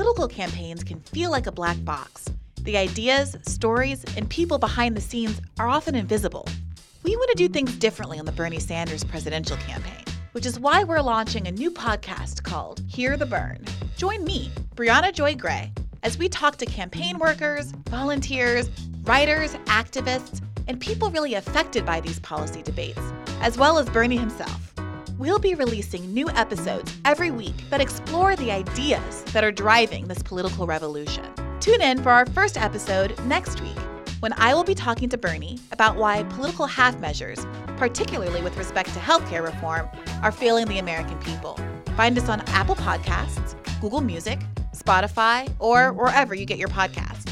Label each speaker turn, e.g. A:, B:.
A: political campaigns can feel like a black box. The ideas, stories, and people behind the scenes are often invisible. We want to do things differently on the Bernie Sanders presidential campaign, which is why we're launching a new podcast called Hear the Bern. Join me, Briahna Joy Gray, as we talk to campaign workers, volunteers, writers, activists, and people really affected by these policy debates, as well as Bernie himself. We'll be releasing new episodes every week that explore the ideas that are driving this political revolution. Tune in for our first episode next week when I will be talking to Bernie about why political half measures, particularly with respect to healthcare reform, are failing the American people. Find us on Apple Podcasts, Google Music, Spotify, or wherever you get your podcasts.